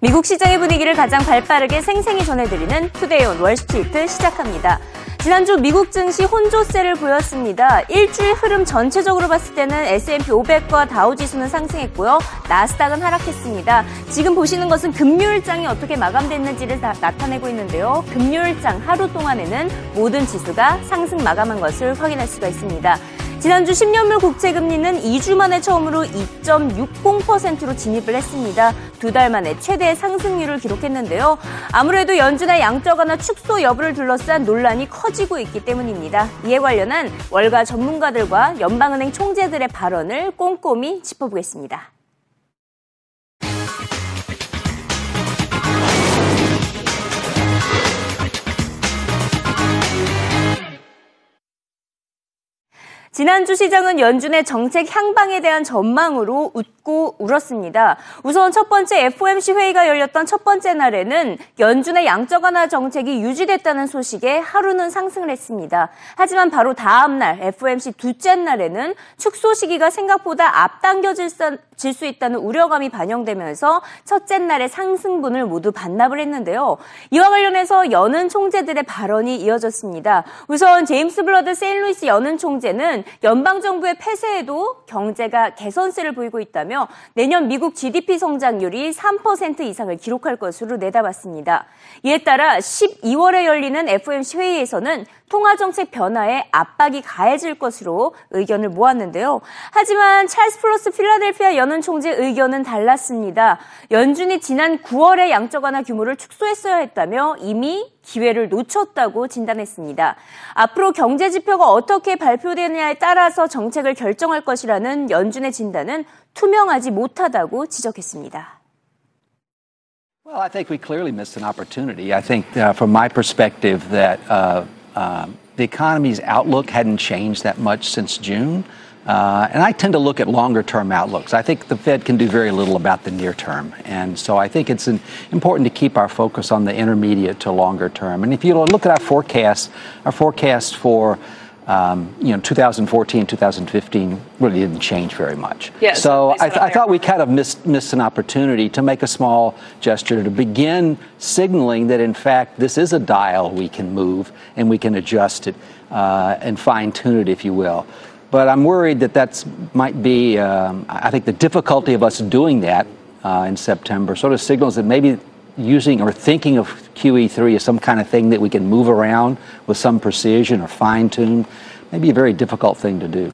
미국 시장의 분위기를 가장 발빠르게 생생히 전해드리는 투데이온 월스트리트 시작합니다. 지난주 미국 증시 혼조세를 보였습니다. 일주일 흐름 전체적으로 봤을 때는 S&P 500과 다우지수는 상승했고요. 나스닥은 하락했습니다. 지금 보시는 것은 금요일장이 어떻게 마감됐는지를 나타내고 있는데요. 금요일장 하루 동안에는 모든 지수가 상승 마감한 것을 확인할 수가 있습니다. 지난주 10년물 국채 금리는 2주 만에 처음으로 2.60%로 진입을 했습니다. 두 달 만에 최대 상승률을 기록했는데요. 아무래도 연준의 양적 완화 축소 여부를 둘러싼 논란이 커지고 있기 때문입니다. 이에 관련한 월가 전문가들과 연방은행 총재들의 발언을 꼼꼼히 짚어보겠습니다. 지난주 시장은 연준의 정책 향방에 대한 전망으로 웃고 울었습니다. 우선 첫 번째 FOMC 회의가 열렸던 첫 번째 날에는 연준의 양적 완화 정책이 유지됐다는 소식에 하루는 상승을 했습니다. 하지만 바로 다음 날 FOMC 둘째 날에는 축소 시기가 생각보다 앞당겨질 수 있다는 우려감이 반영되면서 첫째 날의 상승분을 모두 반납을 했는데요. 이와 관련해서 연은 총재들의 발언이 이어졌습니다. 우선 제임스 불러드 세인트루이스 연은 총재는 연방정부의 폐쇄에도 경제가 개선세를 보이고 있다며 내년 미국 GDP 성장률이 3% 이상을 기록할 것으로 내다봤습니다. 이에 따라 12월에 열리는 FOMC 회의에서는 통화정책 변화에 압박이 가해질 것으로 의견을 모았는데요. 하지만 찰스 플러스 필라델피아 연은 총재 의견은 달랐습니다. 연준이 지난 9월에 양적 완화 규모를 축소했어야 했다며 이미 기회를 놓쳤다고 진단했습니다. 앞으로 경제 지표가 어떻게 발표되느냐에 따라서 정책을 결정할 것이라는 연준의 진단은 투명하지 못하다고 지적했습니다. Well, I think we clearly missed an opportunity. I think, uh, from my perspective, that uh, um, the economy's outlook hadn't changed that much since June. Uh, and I tend to look at longer term outlooks. I think the Fed can do very little about the near term. And so I think it's an, important to keep our focus on the intermediate to longer term. And if you look at our forecast, our forecast for um, you know, 2014, 2015 really didn't change very much. Yes, so I, th- I, thought we kind of missed, missed an opportunity to make a small gesture to begin signaling that, in fact, this is a dial we can move and we can adjust it uh, and fine tune it, if you will. But I'm worried that that might be, um, I think the difficulty of us doing that uh, in September sort of signals that maybe using or thinking of QE3 as some kind of thing that we can move around with some precision or fine tune may be a very difficult thing to do.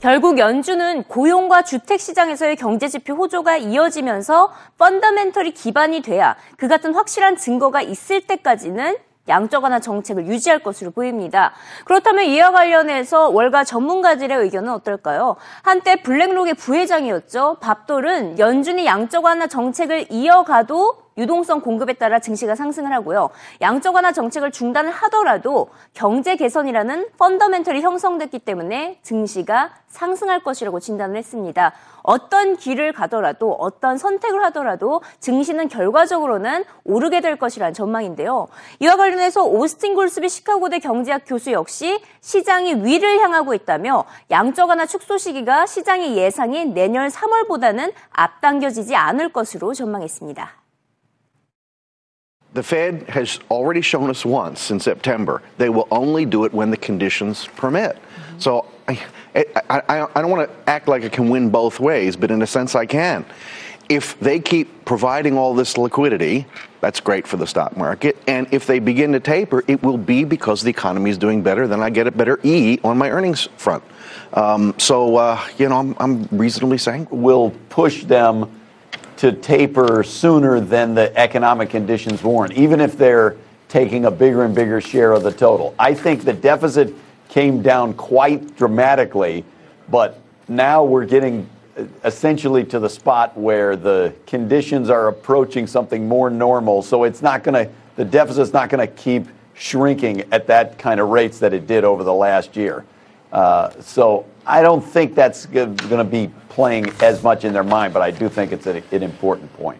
결국 연준은 고용과 주택 시장에서의 경제 지표 호조가 이어지면서 펀더멘털이 기반이 돼야 그 같은 확실한 증거가 있을 때까지는 양적 완화 정책을 유지할 것으로 보입니다. 그렇다면 이와 관련해서 월가 전문가들의 의견은 어떨까요? 한때 블랙록의 부회장이었죠. 밥돌은 연준이 양적 완화 정책을 이어가도 유동성 공급에 따라 증시가 상승을 하고요. 양적 완화 정책을 중단을 하더라도 경제 개선이라는 펀더멘털이 형성됐기 때문에 증시가 상승할 것이라고 진단을 했습니다. 어떤 길을 가더라도 어떤 선택을 하더라도 증시는 결과적으로는 오르게 될 것이라는 전망인데요. 이와 관련해서 오스틴 골스비 시카고대 경제학 교수 역시 시장이 위를 향하고 있다며 양적 완화 축소 시기가 시장의 예상인 내년 3월보다는 앞당겨지지 않을 것으로 전망했습니다. The Fed has already shown us once in September they will only do it when the conditions permit. Mm-hmm. So I, I, I, I don't want to act like I can win both ways, but in a sense I can. If they keep providing all this liquidity, that's great for the stock market. And if they begin to taper, it will be because the economy is doing better, then I get a better E on my earnings front. Um, so, uh, you know, I'm, I'm reasonably saying. We'll push them to taper sooner than the economic conditions warrant, even if they're taking a bigger and bigger share of the total. I think the deficit came down quite dramatically, but now we're getting essentially to the spot where the conditions are approaching something more normal. So it's not going to, the deficit's not going to keep shrinking at that kind of rates that it did over the last year. Uh, so I don't think that's going to be playing as much in their mind, but I do think it's an important point.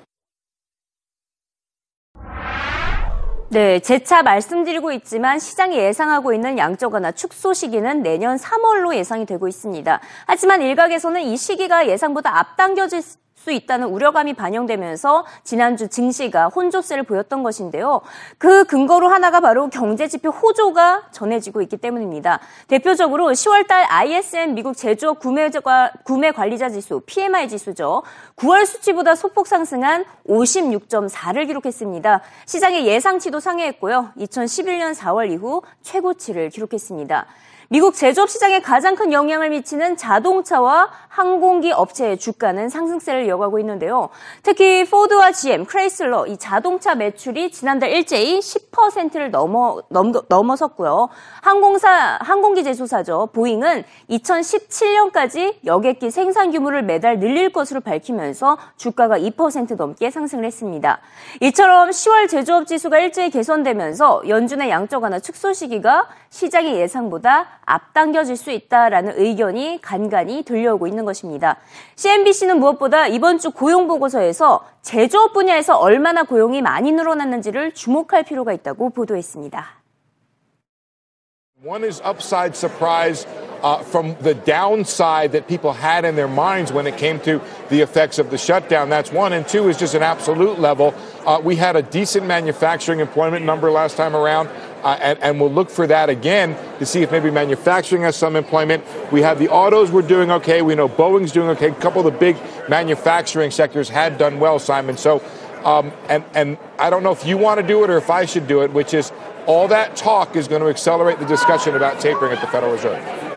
네, 재차 말씀드리고 있지만 시장이 예상하고 있는 양적 완화 축소 시기는 내년 3월로 예상이 되고 있습니다. 하지만 일각에서는 이 시기가 예상보다 앞당겨질 수 있다는 우려감이 반영되면서 지난주 증시가 혼조세를 보였던 것인데요. 그 근거로 하나가 바로 경제지표 호조가 전해지고 있기 때문입니다. 대표적으로 10월달 ISM 미국 제조업 구매, 관리자 지수 PMI 지수죠. 9월 수치보다 소폭 상승한 56.4를 기록했습니다. 시장의 예상치도 상회했고요. 2011년 4월 이후 최고치를 기록했습니다. 미국 제조업 시장에 가장 큰 영향을 미치는 자동차와 항공기 업체의 주가는 상승세를 이어가고 있는데요. 특히 포드와 GM, 크레이슬러 이 자동차 매출이 지난달 일제히 10%를 넘어 넘, 넘어섰고요. 항공사 항공기 제조사죠. 보잉은 2017년까지 여객기 생산 규모를 매달 늘릴 것으로 밝히면서 주가가 2% 넘게 상승을 했습니다. 이처럼 10월 제조업 지수가 일제히 개선되면서 연준의 양적 완화 축소 시기가 시장의 예상보다 앞당겨질 수 있다라는 의견이 간간히 들려오고 있는 것입니다. CNBC는 무엇보다 이번 주 고용 보고서에서 제조업 분야에서 얼마나 고용이 많이 늘어났는지를 주목할 필요가 있다고 보도했습니다. One is upside surprise uh, from the downside that people had in their minds when it came to the effects of the shutdown. That's one. And two is just an absolute level. Uh, we had a decent manufacturing employment number last time around. Uh, and, and, we'll look for that again to see if maybe manufacturing has some employment. We have the autos, we're doing okay. We know Boeing's doing okay. A couple of the big manufacturing sectors had done well, Simon. So, um, and, and I don't know if you want to do it or if I should do it, which is all that talk is going to accelerate the discussion about tapering at the Federal Reserve.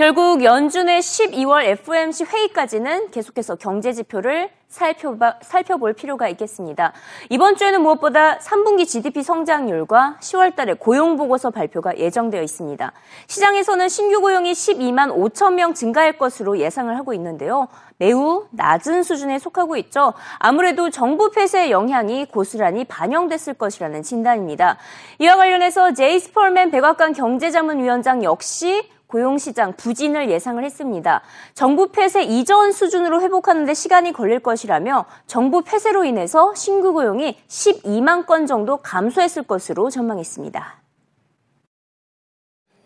결국 연준의 12월 FOMC 회의까지는 계속해서 경제 지표를 살펴봐, 살펴볼 필요가 있겠습니다. 이번 주에는 무엇보다 3분기 GDP 성장률과 10월 달에 고용 보고서 발표가 예정되어 있습니다. 시장에서는 신규 고용이 12만 5천 명 증가할 것으로 예상을 하고 있는데요. 매우 낮은 수준에 속하고 있죠. 아무래도 정부 폐쇄의 영향이 고스란히 반영됐을 것이라는 진단입니다. 이와 관련해서 제이스 펄맨 백악관 경제자문위원장 역시 고용시장 부진을 예상을 했습니다. 정부 폐쇄 이전 수준으로 회복하는 데 시간이 걸릴 것이라며 정부 폐쇄로 인해서 신규 고용이 12만 건 정도 감소했을 것으로 전망했습니다.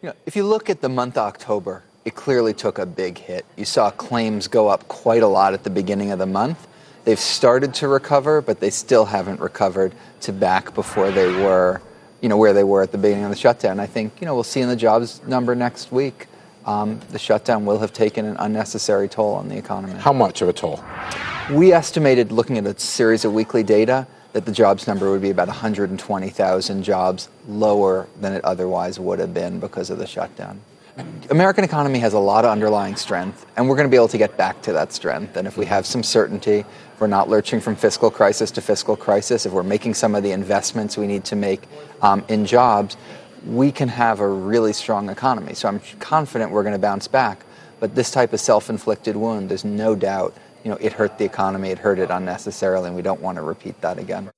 You know, if you look at the month October, it clearly took a big hit. You saw claims go up quite a lot at the beginning of the month. They've started to recover, but they still haven't recovered to back before they were you know, where they were at the beginning of the shutdown. I think, you know, we'll see in the jobs number next week. Um, the shutdown will have taken an unnecessary toll on the economy. How much of a toll? We estimated, looking at a series of weekly data, that the jobs number would be about 120,000 jobs lower than it otherwise would have been because of the shutdown. American economy has a lot of underlying strength, and we're going to be able to get back to that strength. And if we have some certainty, if we're not lurching from fiscal crisis to fiscal crisis, if we're making some of the investments we need to make um, in jobs, we can have a really strong economy. So I'm confident we're going to bounce back. But this type of self-inflicted wound, there's no doubt, you know, it hurt the economy, it hurt it unnecessarily, and we don't want to repeat that again.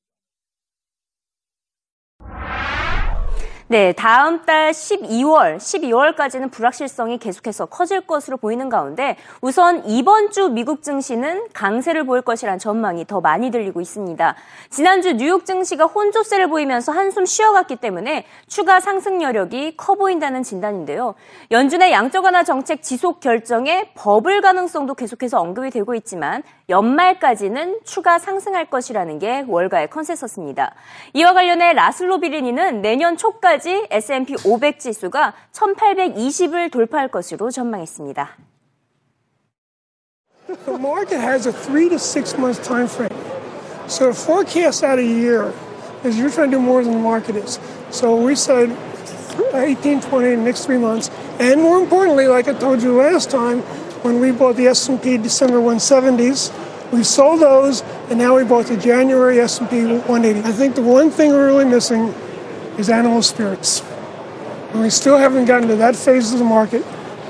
네, 다음 달 12월, 12월까지는 불확실성이 계속해서 커질 것으로 보이는 가운데 우선 이번 주 미국 증시는 강세를 보일 것이란 전망이 더 많이 들리고 있습니다. 지난주 뉴욕 증시가 혼조세를 보이면서 한숨 쉬어갔기 때문에 추가 상승 여력이 커 보인다는 진단인데요. 연준의 양적 완화 정책 지속 결정에 버블 가능성도 계속해서 언급이 되고 있지만 연말까지는 추가 상승할 것이라는 게 월가의 컨센서스입니다. 이와 관련해 라슬로 비리니는 내년 초까지 S&P 500 지수가 1820을 돌파할 것으로 전망했습니다. The market has a three to six months time frame. So to forecast out a year is you're trying to do more than the market is. So we said 18, 20 in the next three months. And more importantly, like I told you last time, when we bought the S&P December 170s. We sold those, and now we bought the January S&P 180. I think the one thing we're really missing is animal spirits. And we still haven't gotten to that phase of the market.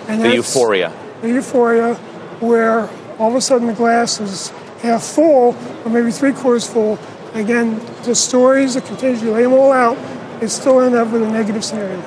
And the euphoria. The euphoria, where all of a sudden the glass is half full, or maybe three quarters full. Again, the stories that continue to lay them all out, they still end up with a negative scenario.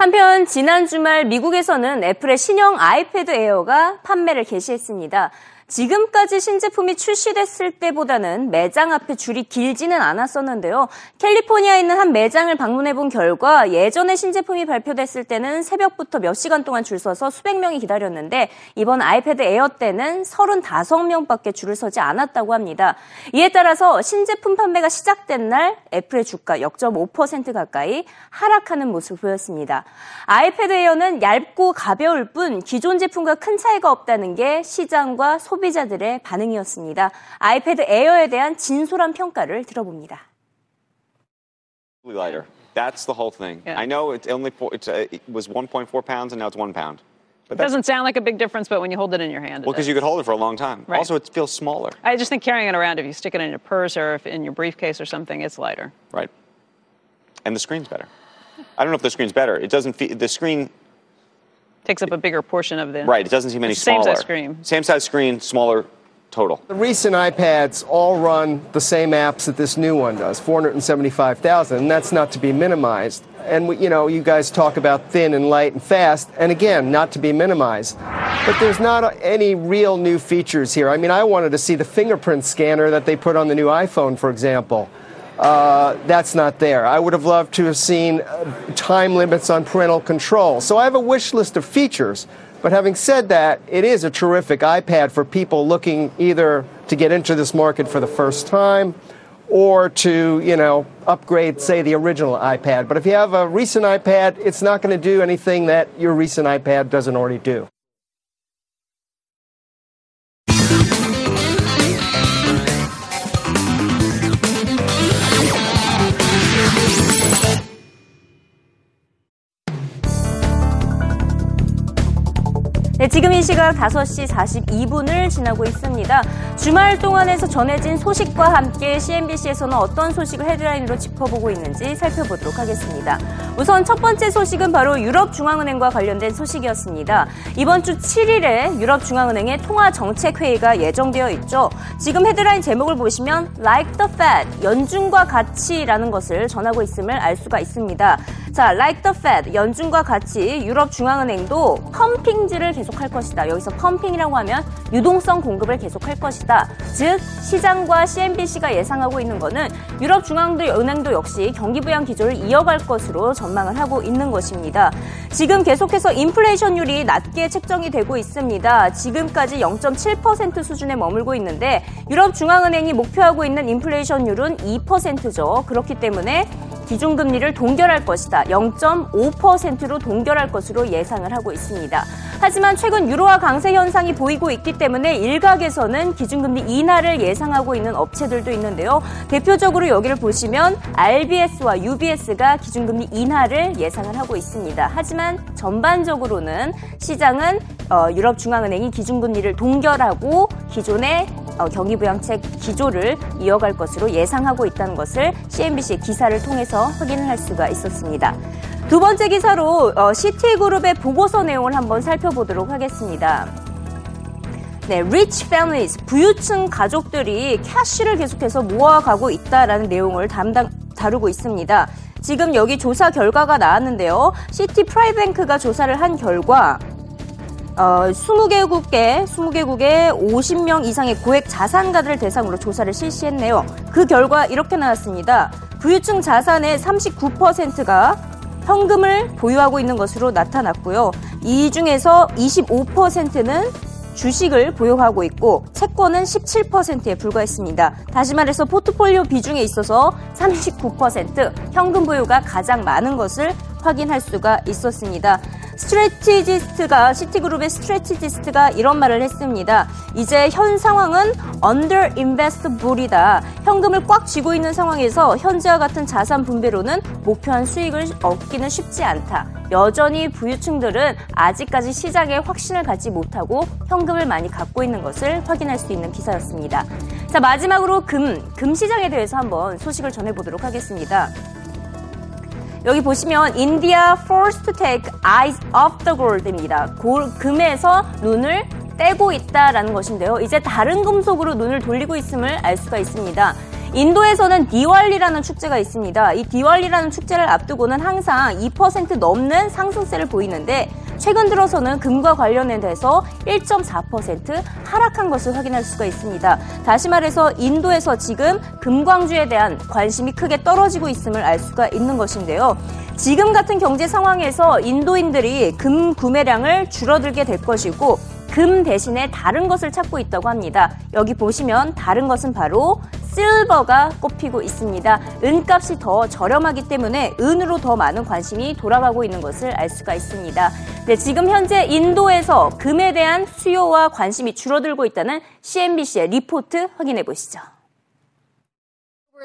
한편 지난 주말 미국에서는 애플의 신형 아이패드 에어가 판매를 개시했습니다. 지금까지 신제품이 출시됐을 때보다는 매장 앞에 줄이 길지는 않았었는데요. 캘리포니아에 있는 한 매장을 방문해 본 결과 예전에 신제품이 발표됐을 때는 새벽부터 몇 시간 동안 줄 서서 수백 명이 기다렸는데 이번 아이패드 에어 때는 35명밖에 줄을 서지 않았다고 합니다. 이에 따라서 신제품 판매가 시작된 날 애플의 주가 0.5% 가까이 하락하는 모습을 보였습니다. 아이패드 에어는 얇고 가벼울 뿐 기존 제품과 큰 차이가 없다는 게 시장과 소비 소비자들의 반응이었습니다. 아이패드 에어에 대한 진솔한 평가를 들어봅니다. lighter. That's the whole thing. Yeah. I know it's only four, it's, uh, it was 1.4 pounds and now it's one pound. But It that's doesn't sound like a big difference, but when you hold it in your hand, it well because is. you could hold it for a long time. Right. Also, it feels smaller. I just think carrying it around, if you stick it in your purse or if in your briefcase or something, it's lighter. Right. And the screen's better. I don't know if the screen's better. It doesn't feel the screen. Takes up a bigger portion of the. Right. It doesn't seem any It's the same size screen. Same size screen, smaller total. The recent iPads all run the same apps that this new one does, 475,000, and that's not to be minimized. And we- you know, you guys talk about thin and light and fast, and again, not to be minimized. But there's not any real new features here. I mean, I wanted to see the fingerprint scanner that they put on the new iPhone, for example. Uh, that's not there. I would have loved to have seen uh, time limits on parental control. So I have a wish list of features. But having said that, it is a terrific iPad for people looking either to get into this market for the first time or to, you know, upgrade, say, the original iPad. But if you have a recent iPad, it's not going to do anything that your recent iPad doesn't already do. 네, 지금 이 시각 5시 42분을 지나고 있습니다. 주말 동안에서 전해진 소식과 함께 CNBC에서는 어떤 소식을 헤드라인으로 짚어보고 있는지 살펴보도록 하겠습니다. 우선 첫 번째 소식은 바로 유럽중앙은행과 관련된 소식이었습니다. 이번 주 7일에 유럽중앙은행의 통화정책회의가 예정되어 있죠. 지금 헤드라인 제목을 보시면 Like the Fed, 연준과 같이라는 것을 전하고 있음을 알 수가 있습니다. 자, Like the Fed, 연준과 같이 유럽중앙은행도 펌핑질을 계속할 것이다. 여기서 펌핑이라고 하면 유동성 공급을 계속할 것이다. 즉 시장과 CNBC가 예상하고 있는 것은 유럽중앙은행도 역시 경기 부양 기조를 이어갈 것으로 전 망을 하고 있는 것입니다. 지금 계속해서 인플레이션율이 낮게 책정이 되고 있습니다. 지금까지 0.7% 수준에 머물고 있는데 유럽 중앙은행이 목표하고 있는 인플레이션율은 2%죠. 그렇기 때문에 기준금리를 동결할 것이다. 0.5%로 동결할 것으로 예상을 하고 있습니다. 하지만 최근 유로화 강세 현상이 보이고 있기 때문에 일각에서는 기준금리 인하를 예상하고 있는 업체들도 있는데요. 대표적으로 여기를 보시면 RBS와 UBS가 기준금리 인하를 예상을 하고 있습니다. 하지만 전반적으로는 시장은 어, 유럽 중앙은행이 기준금리를 동결하고 기존의 어, 경기 부양책 기조를 이어갈 것으로 예상하고 있다는 것을 CNBC 기사를 통해서 확인을 할 수가 있었습니다. 두 번째 기사로 어, 시티그룹의 보고서 내용을 한번 살펴보도록 하겠습니다. 네, rich families, 부유층 가족들이 cash를 계속해서 모아가고 있다라는 내용을 담당, 다루고 있습니다. 지금 여기 조사 결과가 나왔는데요. 시티 프라이빗뱅크가 조사를 한 결과 어, 20개국의 20개국의 50명 이상의 고액 자산가들을 대상으로 조사를 실시했네요. 그 결과 이렇게 나왔습니다. 부유층 자산의 39%가 현금을 보유하고 있는 것으로 나타났고요. 이 중에서 25%는 주식을 보유하고 있고 채권은 17%에 불과했습니다. 다시 말해서 포트폴리오 비중에 있어서 39% 현금 보유가 가장 많은 것을 확인할 수가 있었습니다. strategist가 시티그룹의 strategist가 이런 말을 했습니다. 이제 현 상황은 under investable이다. 현금을 꽉 쥐고 있는 상황에서 현재와 같은 자산 분배로는 목표한 수익을 얻기는 쉽지 않다. 여전히 부유층들은 아직까지 시장에 확신을 갖지 못하고 현금을 많이 갖고 있는 것을 확인할 수 있는 기사였습니다. 자, 마지막으로 금, 금 시장에 대해서 한번 소식을 전해보도록 하겠습니다. 여기 보시면 India forced to take eyes off the gold입니다. 골, 금에서 눈을 떼고 있다라는 것인데요. 이제 다른 금속으로 눈을 돌리고 있음을 알 수가 있습니다. 인도에서는 디왈리라는 축제가 있습니다. 이 디왈리라는 축제를 앞두고는 항상 2% 넘는 상승세를 보이는데 최근 들어서는 금과 관련돼서 1.4% 하락한 것을 확인할 수가 있습니다. 다시 말해서 인도에서 지금 금광주에 대한 관심이 크게 떨어지고 있음을 알 수가 있는 것인데요. 지금 같은 경제 상황에서 인도인들이 금 구매량을 줄어들게 될 것이고 금 대신에 다른 것을 찾고 있다고 합니다. 여기 보시면 다른 것은 바로 실버가 꼽히고 있습니다. 은값이 더 저렴하기 때문에 은으로 더 많은 관심이 돌아가고 있는 것을 알 수가 있습니다. 네, 지금 현재 인도에서 금에 대한 수요와 관심이 줄어들고 있다는 CNBC의 리포트 확인해 보시죠.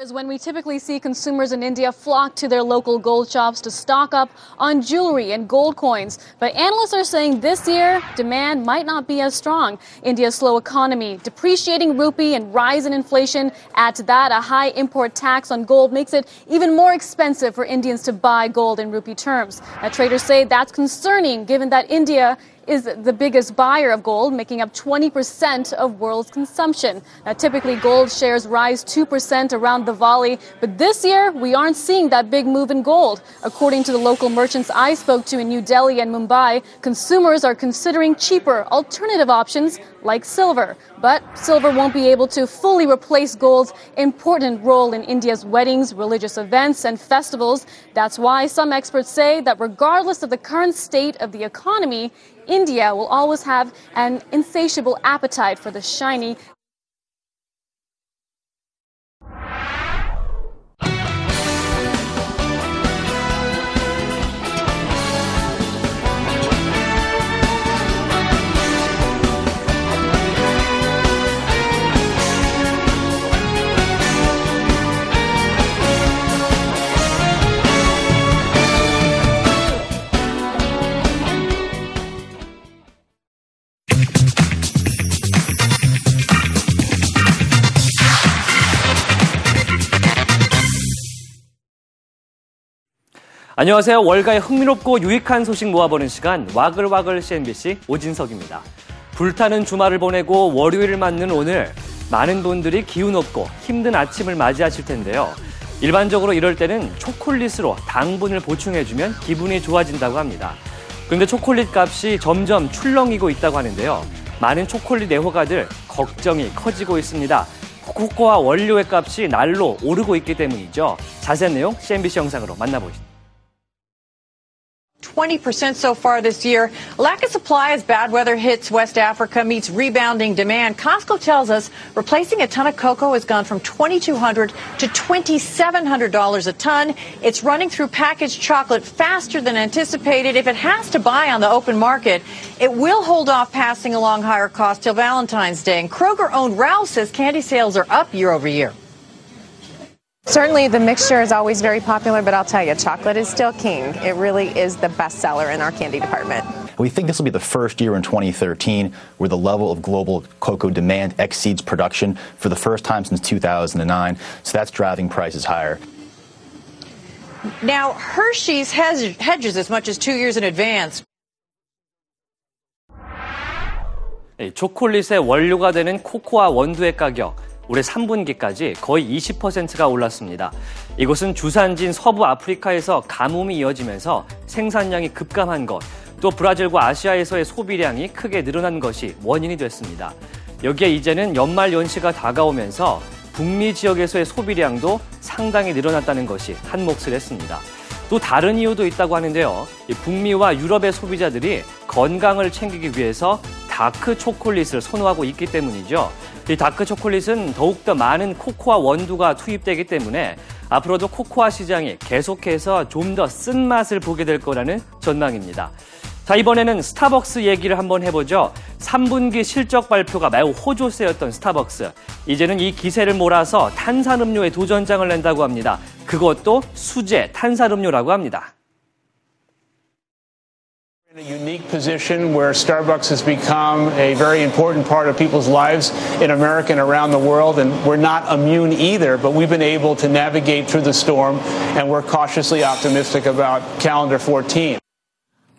Is when we typically see consumers in India flock to their local gold shops to stock up on jewelry and gold coins. But analysts are saying this year, demand might not be as strong. India's slow economy, depreciating rupee, and rise in inflation add to that a high import tax on gold makes it even more expensive for Indians to buy gold in rupee terms. Now, traders say that's concerning given that India is the biggest buyer of gold, making up 20% of world's consumption. Now, typically, gold shares rise 2% around the Valley, but this year we aren't seeing that big move in gold. According to the local merchants I spoke to in New Delhi and Mumbai, consumers are considering cheaper alternative options like silver. But silver won't be able to fully replace gold's important role in India's weddings, religious events, and festivals. That's why some experts say that regardless of the current state of the economy, India will always have an insatiable appetite for the shiny 안녕하세요. 월가의 흥미롭고 유익한 소식 모아보는 시간 와글와글 CNBC 오진석입니다. 불타는 주말을 보내고 월요일을 맞는 오늘 많은 분들이 기운 없고 힘든 아침을 맞이하실 텐데요. 일반적으로 이럴 때는 초콜릿으로 당분을 보충해주면 기분이 좋아진다고 합니다. 그런데 초콜릿 값이 점점 출렁이고 있다고 하는데요. 많은 초콜릿 애호가들 걱정이 커지고 있습니다. 코코아 원료의 값이 날로 오르고 있기 때문이죠. 자세한 내용 CNBC 영상으로 만나보시죠. 20% so far this year. Lack of supply as bad weather hits West Africa meets rebounding demand. Costco tells us replacing a ton of cocoa has gone from 2,200 to $2,700 a ton. It's running through packaged chocolate faster than anticipated. If it has to buy on the open market, it will hold off passing along higher costs till Valentine's Day. And Kroger owned Ralph says candy sales are up year over year. Certainly, the mixture is always very popular, but I'll tell you, chocolate is still king. It really is the best seller in our candy department. We think this will be the first year in 2013 where the level of global cocoa demand exceeds production for the first time since 2009. So that's driving prices higher. Now, Hershey's has, hedges as much as two years in advance. 초콜릿의 원료가 되는 코코아 원두의 가격. 올해 3분기까지 거의 20%가 올랐습니다. 이것은 주산지인 서부 아프리카에서 가뭄이 이어지면서 생산량이 급감한 것, 또 브라질과 아시아에서의 소비량이 크게 늘어난 것이 원인이 됐습니다. 여기에 이제는 연말 연시가 다가오면서 북미 지역에서의 소비량도 상당히 늘어났다는 것이 한 몫을 했습니다. 또 다른 이유도 있다고 하는데요. 북미와 유럽의 소비자들이 건강을 챙기기 위해서 다크 초콜릿을 선호하고 있기 때문이죠. 이 다크 초콜릿은 더욱더 많은 코코아 원두가 투입되기 때문에 앞으로도 코코아 시장이 계속해서 좀 더 쓴맛을 보게 될 거라는 전망입니다. 자, 이번에는 스타벅스 얘기를 한번 해보죠. 3분기 실적 발표가 매우 호조세였던 스타벅스. 이제는 이 기세를 몰아서 탄산음료에 도전장을 낸다고 합니다. 그것도 수제 탄산음료라고 합니다. A unique position where Starbucks has become a very important part of people's lives in America and around the world, and we're not immune either, but we've been able to navigate through the storm, and we're cautiously optimistic about calendar 14.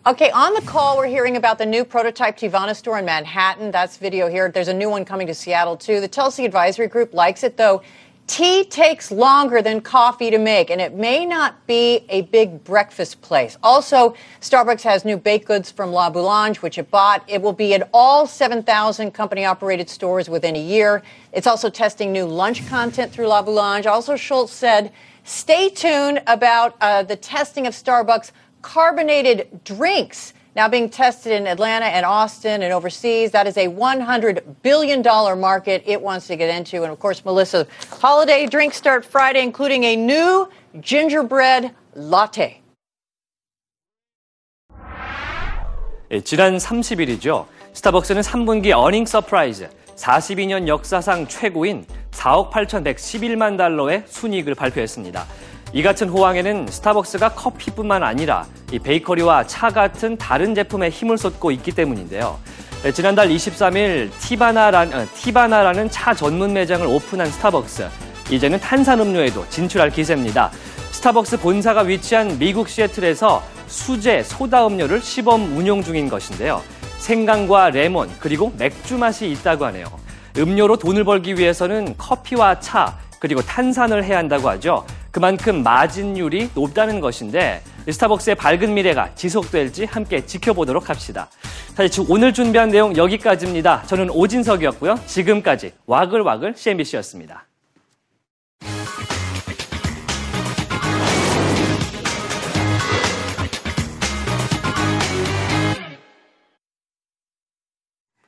Okay, on the call, we're hearing about the new prototype Tivana store in Manhattan. That's video here. There's a new one coming to Seattle, too. The Tulsi Advisory Group likes it, though. Tea takes longer than coffee to make, and it may not be a big breakfast place. Also, Starbucks has new baked goods from La Boulange, which it bought. It will be at all 7,000 company operated stores within a year. It's also testing new lunch content through La Boulange. Also, Schultz said, stay tuned about uh, the testing of Starbucks carbonated drinks now being tested in Atlanta and Austin and overseas. That is a $100 billion market it wants to get into. And of course, Melissa, holiday drinks start Friday, including a new gingerbread latte. 예, 지난 30일이죠. 스타벅스는 3분기 어닝 서프라이즈 42년 역사상 최고인 4억 8,111만 달러의 순이익을 발표했습니다. 이 같은 호황에는 스타벅스가 커피뿐만 아니라 이 베이커리와 차 같은 다른 제품에 힘을 쏟고 있기 때문인데요. 네, 지난달 23일 티바나란, 어, 티바나라는 차 전문 매장을 오픈한 스타벅스. 이제는 탄산음료에도 진출할 기세입니다. 스타벅스 본사가 위치한 미국 시애틀에서 수제 소다 음료를 시범 운용 중인 것인데요. 생강과 레몬 그리고 맥주 맛이 있다고 하네요. 음료로 돈을 벌기 위해서는 커피와 차 그리고 탄산을 해야 한다고 하죠. 그만큼 마진율이 높다는 것인데 스타벅스의 밝은 미래가 지속될지 함께 지켜보도록 합시다. 사실 오늘 준비한 내용 여기까지입니다. 저는 오진석이었고요. 지금까지 와글와글 CNBC였습니다.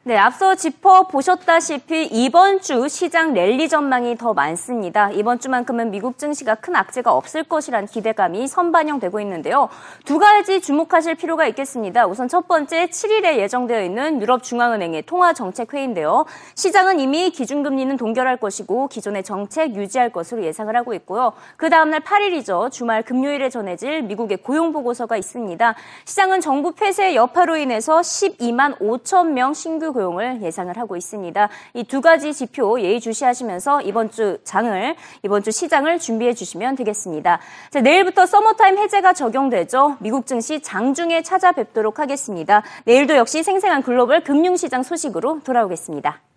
네, 앞서 짚어보셨다시피 이번 주 시장 랠리 전망이 더 많습니다. 이번 주만큼은 미국 증시가 큰 악재가 없을 것이란 기대감이 선반영되고 있는데요. 두 가지 주목하실 필요가 있겠습니다. 우선 첫 번째 7일에 예정되어 있는 유럽중앙은행의 통화정책회의인데요. 시장은 이미 기준금리는 동결할 것이고 기존의 정책 유지할 것으로 예상을 하고 있고요. 그 다음날 8일이죠. 주말 금요일에 전해질 미국의 고용보고서가 있습니다. 시장은 정부 폐쇄 여파로 인해서 12만 5천 명 고용을 예상을 하고 있습니다. 이 두 가지 지표 예의주시하시면서 이번 주 장을 이번 주 시장을 준비해 주시면 되겠습니다. 자, 내일부터 서머타임 해제가 적용되죠. 미국 증시 장중에 찾아뵙도록 하겠습니다. 내일도 역시 생생한 글로벌 금융시장 소식으로 돌아오겠습니다.